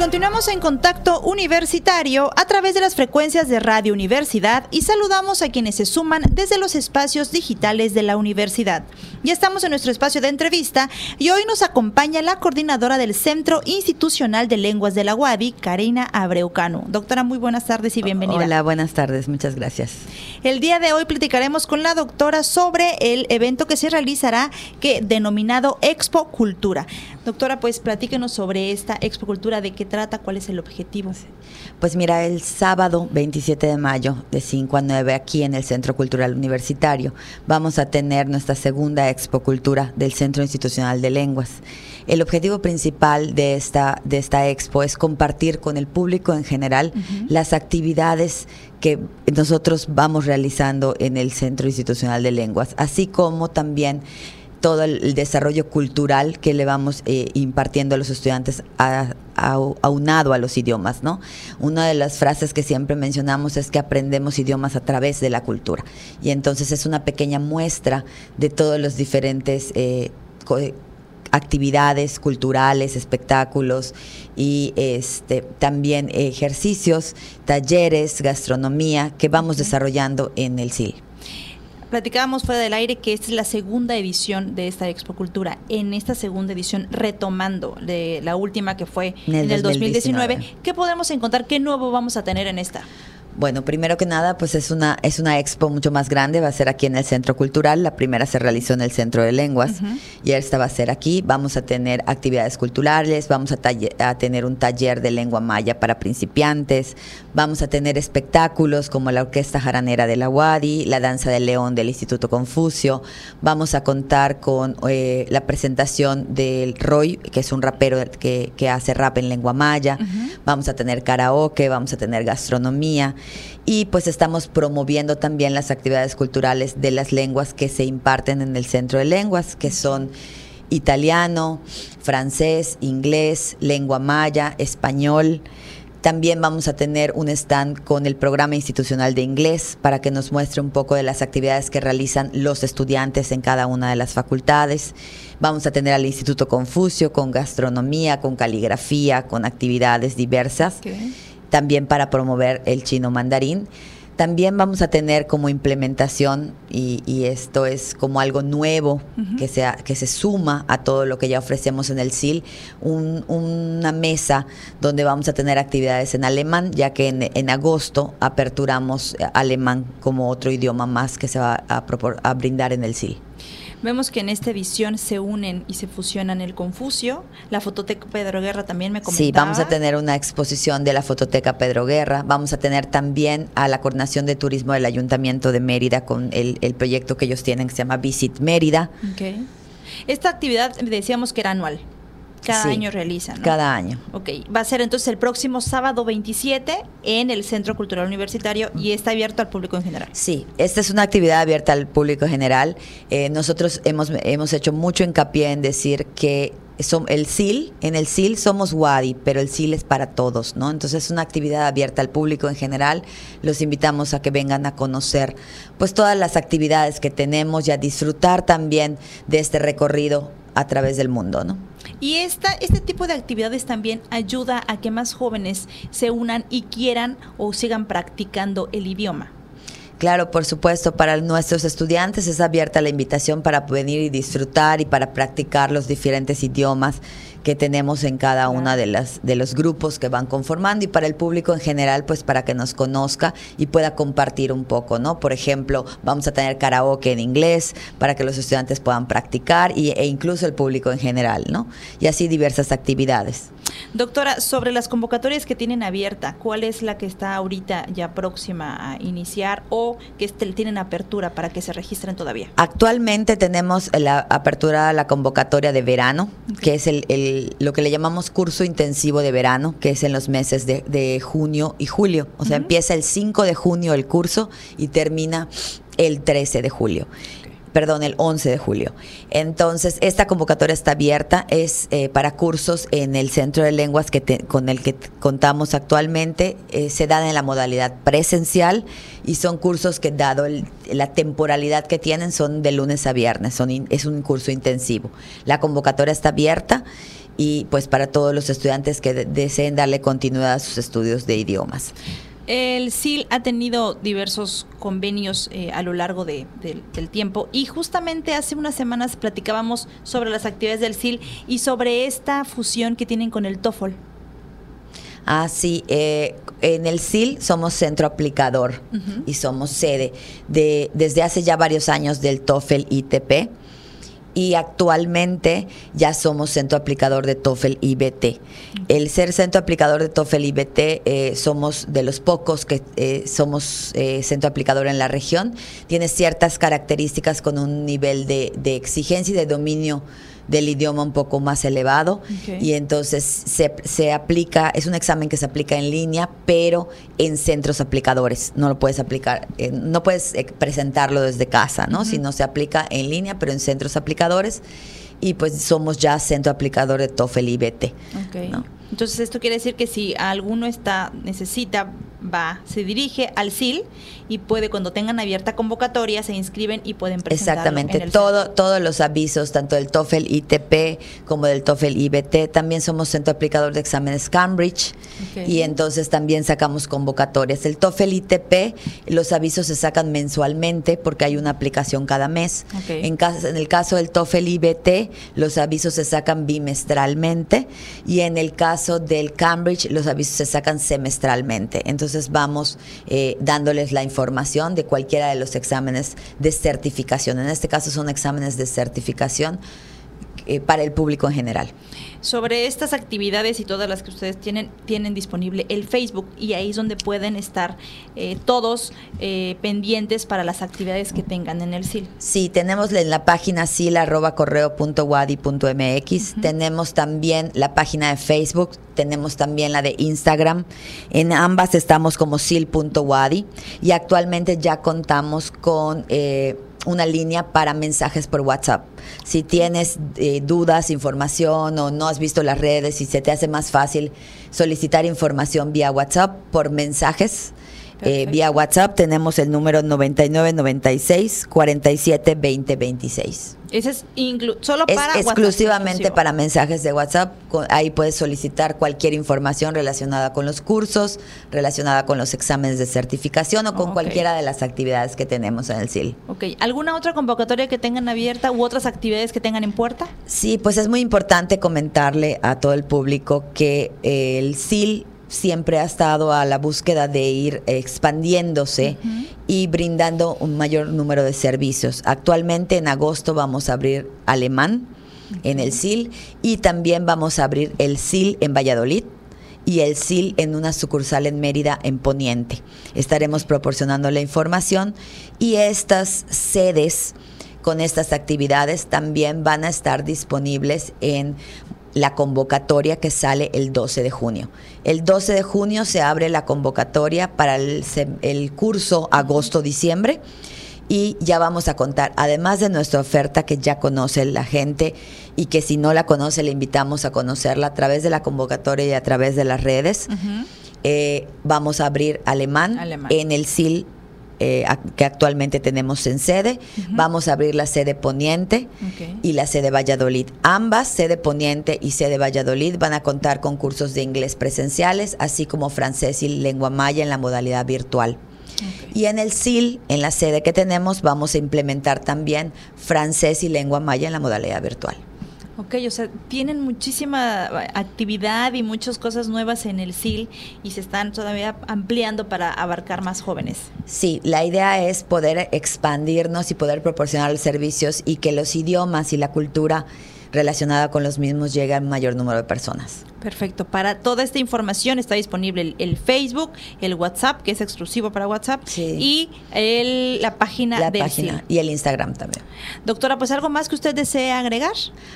continuamos en contacto universitario a través de las frecuencias de Radio Universidad y saludamos a quienes se suman desde los espacios digitales de la universidad. Ya estamos en nuestro espacio de entrevista y hoy nos acompaña la coordinadora del Centro Institucional de Lenguas de la UADI, Karina Abreucano. Doctora, muy buenas tardes y bienvenida. Hola, buenas tardes, muchas gracias. El día de hoy platicaremos con la doctora sobre el evento que se realizará que denominado Expo Cultura. Doctora, pues platíquenos sobre esta Expo Cultura, de qué trata, cuál es el objetivo. Pues mira, el sábado 27 de mayo de 5 a 9 aquí en el Centro Cultural Universitario vamos a tener nuestra segunda Expo Cultura del Centro Institucional de Lenguas. El objetivo principal de esta, de esta expo es compartir con el público en general las actividades que nosotros vamos realizando en el Centro Institucional de Lenguas, así como también todo el, desarrollo cultural que le vamos eh, impartiendo a los estudiantes aunado a los idiomas, ¿no? Una de las frases que siempre mencionamos es que aprendemos idiomas a través de la cultura. Y entonces es una pequeña muestra de todos los diferentes eh, actividades culturales, espectáculos y este, también ejercicios, talleres, gastronomía que vamos desarrollando en el CIL platicábamos fuera del aire que esta es la segunda edición de esta Expo Cultura. En esta segunda edición, retomando de la última que fue en el, 2019, ¿qué podemos encontrar? ¿Qué nuevo vamos a tener en esta? Bueno, primero que nada, pues es una, es una expo mucho más grande, va a ser aquí en el Centro Cultural, la primera se realizó en el Centro de Lenguas y esta va a ser aquí, vamos a tener actividades culturales, vamos a, a, tener un taller de lengua maya para principiantes, vamos a tener espectáculos como la Orquesta Jaranera de la UADI, la Danza del León del Instituto Confucio, vamos a contar con eh, la presentación del Roy, que es un rapero que, que hace rap en lengua maya, vamos a tener karaoke, vamos a tener gastronomía, y pues estamos promoviendo también las actividades culturales de las lenguas que se imparten en el Centro de Lenguas, que son italiano, francés, inglés, lengua maya, español. También vamos a tener un stand con el programa institucional de inglés para que nos muestre un poco de las actividades que realizan los estudiantes en cada una de las facultades. Vamos a tener al Instituto Confucio con gastronomía, con caligrafía, con actividades diversas también para promover el chino mandarín. También vamos a tener como implementación, y, esto es como algo nuevo que, sea, que se suma a todo lo que ya ofrecemos en el SIL, una mesa donde vamos a tener actividades en alemán, ya que en, en agosto aperturamos alemán como otro idioma más que se va a, a brindar en el SIL. Vemos que en esta edición se unen y se fusionan el Confucio, la Fototeca Pedro Guerra también me comentaba. Sí, vamos a tener una exposición de la Fototeca Pedro Guerra, vamos a tener también a la Coordinación de Turismo del Ayuntamiento de Mérida con el, proyecto que ellos tienen que se llama Visit Mérida. Okay. Esta actividad decíamos que era anual. Cada año realizan. Cada año. Ok, va a ser entonces el próximo sábado 27 en el Centro Cultural Universitario y está abierto al público en general. Sí, esta es una actividad abierta al público en general. Eh, nosotros hemos, hemos hecho mucho hincapié en decir que son, el SIL, en el SIL somos WADI, pero el SIL es para todos, ¿no? Entonces es una actividad abierta al público en general. Los invitamos a que vengan a conocer pues todas las actividades que tenemos y a disfrutar también de este recorrido a través del mundo, ¿no? Y esta, este tipo de actividades también ayuda a que más jóvenes se unan y quieran o sigan practicando el idioma. Claro, por supuesto, para nuestros estudiantes es abierta la invitación para venir y disfrutar y para practicar los diferentes idiomas que tenemos en cada una de las de los grupos que van conformando y para el público en general pues para que nos conozca y pueda compartir un poco no por ejemplo vamos a tener karaoke en inglés para que los estudiantes puedan practicar y, e incluso el público en general no y así diversas actividades. Doctora sobre las convocatorias que tienen abierta cuál es la que está ahorita ya próxima a iniciar o que tienen apertura para que se registren todavía actualmente tenemos la apertura la convocatoria de verano que es el lo que le llamamos curso intensivo de verano, que es en los meses de, junio y julio. O sea, empieza el 5 de junio el curso y termina el 13 de julio perdón, el 11 de julio. Entonces, esta convocatoria está abierta, es eh, para cursos en el Centro de Lenguas que con el que contamos actualmente, eh, se dan en la modalidad presencial y son cursos que, dado la temporalidad que tienen, son de lunes a viernes, son es un curso intensivo. La convocatoria está abierta y pues para todos los estudiantes que deseen darle continuidad a sus estudios de idiomas. El SIL ha tenido diversos convenios eh, a lo largo del tiempo y justamente hace unas semanas platicábamos sobre las actividades del SIL y sobre esta fusión que tienen con el TOEFL. Ah, sí. Eh, en el SIL somos centro aplicador y somos sede de, desde hace ya varios años del TOEFL ITP y actualmente ya somos centro aplicador de TOEFL IBT. El ser centro aplicador de TOEFL IBT eh, somos de los pocos que eh, somos eh, centro aplicador en la región. Tiene ciertas características con un nivel de, de exigencia y de dominio del idioma un poco más elevado y entonces se, se, aplica, es un examen que se aplica en línea, pero en centros aplicadores. No lo puedes aplicar, eh, no puedes eh, presentarlo desde casa, ¿no? Sino se aplica en línea, pero en centros aplicadores y pues somos ya centro aplicador de TOEFL y BT. Entonces esto quiere decir que si alguno está necesita va, se dirige al SIL y puede, cuando tengan abierta convocatoria, se inscriben y pueden presentarlo Exactamente, todo, todos los avisos, tanto del TOEFL ITP como del TOEFL IBT. También somos centro aplicador de exámenes Cambridge y entonces también sacamos convocatorias. El TOEFL ITP, los avisos se sacan mensualmente porque hay una aplicación cada mes. En, en el caso del TOEFL IBT, los avisos se sacan bimestralmente y en el caso del Cambridge, los avisos se sacan semestralmente. Entonces, vamos eh, dándoles la información de cualquiera de los exámenes de certificación. En este caso son exámenes de certificación eh, para el público en general. Sobre estas actividades y todas las que ustedes tienen, tienen disponible el Facebook y ahí es donde pueden estar eh, todos pendientes para las actividades que tengan en el SIL. Sí, tenemos en la página sil.correo.wadi.mx, tenemos también la página de Facebook, tenemos también la de Instagram. En ambas estamos como sil.wadi y actualmente ya contamos con... Eh, una línea para mensajes por WhatsApp. Si tienes eh, dudas, información o no has visto las redes y se te hace más fácil solicitar información vía WhatsApp por mensajes, eh, vía WhatsApp tenemos el número 9996 47 20 26. Ese es solo para exclusivamente para mensajes de WhatsApp. Ahí puedes solicitar cualquier información relacionada con los cursos, relacionada con los exámenes de certificación o con cualquiera de las actividades que tenemos en el SIL. Ok. ¿Alguna otra convocatoria que tengan abierta u otras actividades que tengan en puerta? Sí, pues es muy importante comentarle a todo el público que el SIL siempre ha estado a la búsqueda de ir expandiéndose y brindando un mayor número de servicios. Actualmente en agosto vamos a abrir alemán en el SIL y también vamos a abrir el SIL en Valladolid y el SIL en una sucursal en Mérida en Poniente. Estaremos proporcionando la información y estas sedes con estas actividades también van a estar disponibles en la convocatoria que sale el 12 de junio. El 12 de junio se abre la convocatoria para el, curso agosto-diciembre y ya vamos a contar, además de nuestra oferta que ya conoce la gente y que si no la conoce le invitamos a conocerla a través de la convocatoria y a través de las redes, eh, vamos a abrir alemán, en el SIL eh, que actualmente tenemos en sede. Vamos a abrir la sede Poniente y la sede Valladolid. Ambas, sede Poniente y sede Valladolid, van a contar con cursos de inglés presenciales, así como francés y lengua maya en la modalidad virtual. Y en el SIL, en la sede que tenemos, vamos a implementar también francés y lengua maya en la modalidad virtual. Ok, o sea, tienen muchísima actividad y muchas cosas nuevas en el SIL y se están todavía ampliando para abarcar más jóvenes. Sí, la idea es poder expandirnos y poder proporcionar servicios y que los idiomas y la cultura relacionada con los mismos llegue a mayor número de personas. Perfecto. Para toda esta información está disponible el, Facebook, el WhatsApp, que es exclusivo para WhatsApp, y el, la página la página y el Instagram también. Doctora, pues algo más que usted desee agregar.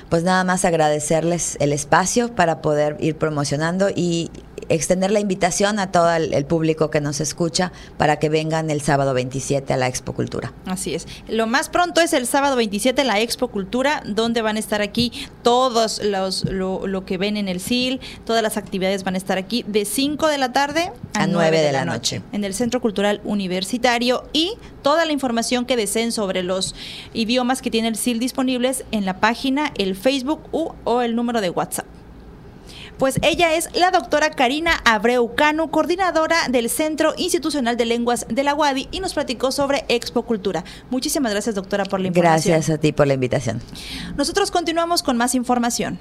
Pues nada más agradecerles el espacio para poder ir promocionando y extender la invitación a todo el, público que nos escucha para que vengan el sábado 27 a la Expo Cultura. Así es. Lo más pronto es el sábado 27 en la Expo Cultura, donde van a estar aquí todos los lo, que ven en el SIL, todas las actividades van a estar aquí de 5 de la tarde a, 9 de, la, noche. en el Centro Cultural Universitario y toda la información que deseen sobre los idiomas que tiene el SIL disponibles en la página, el Facebook o el número de WhatsApp. Pues ella es la doctora Karina Abreu Cano, coordinadora del Centro Institucional de Lenguas de la UADI y nos platicó sobre Expo Cultura. Muchísimas gracias, doctora, por la información. Gracias a ti por la invitación. Nosotros continuamos con más información.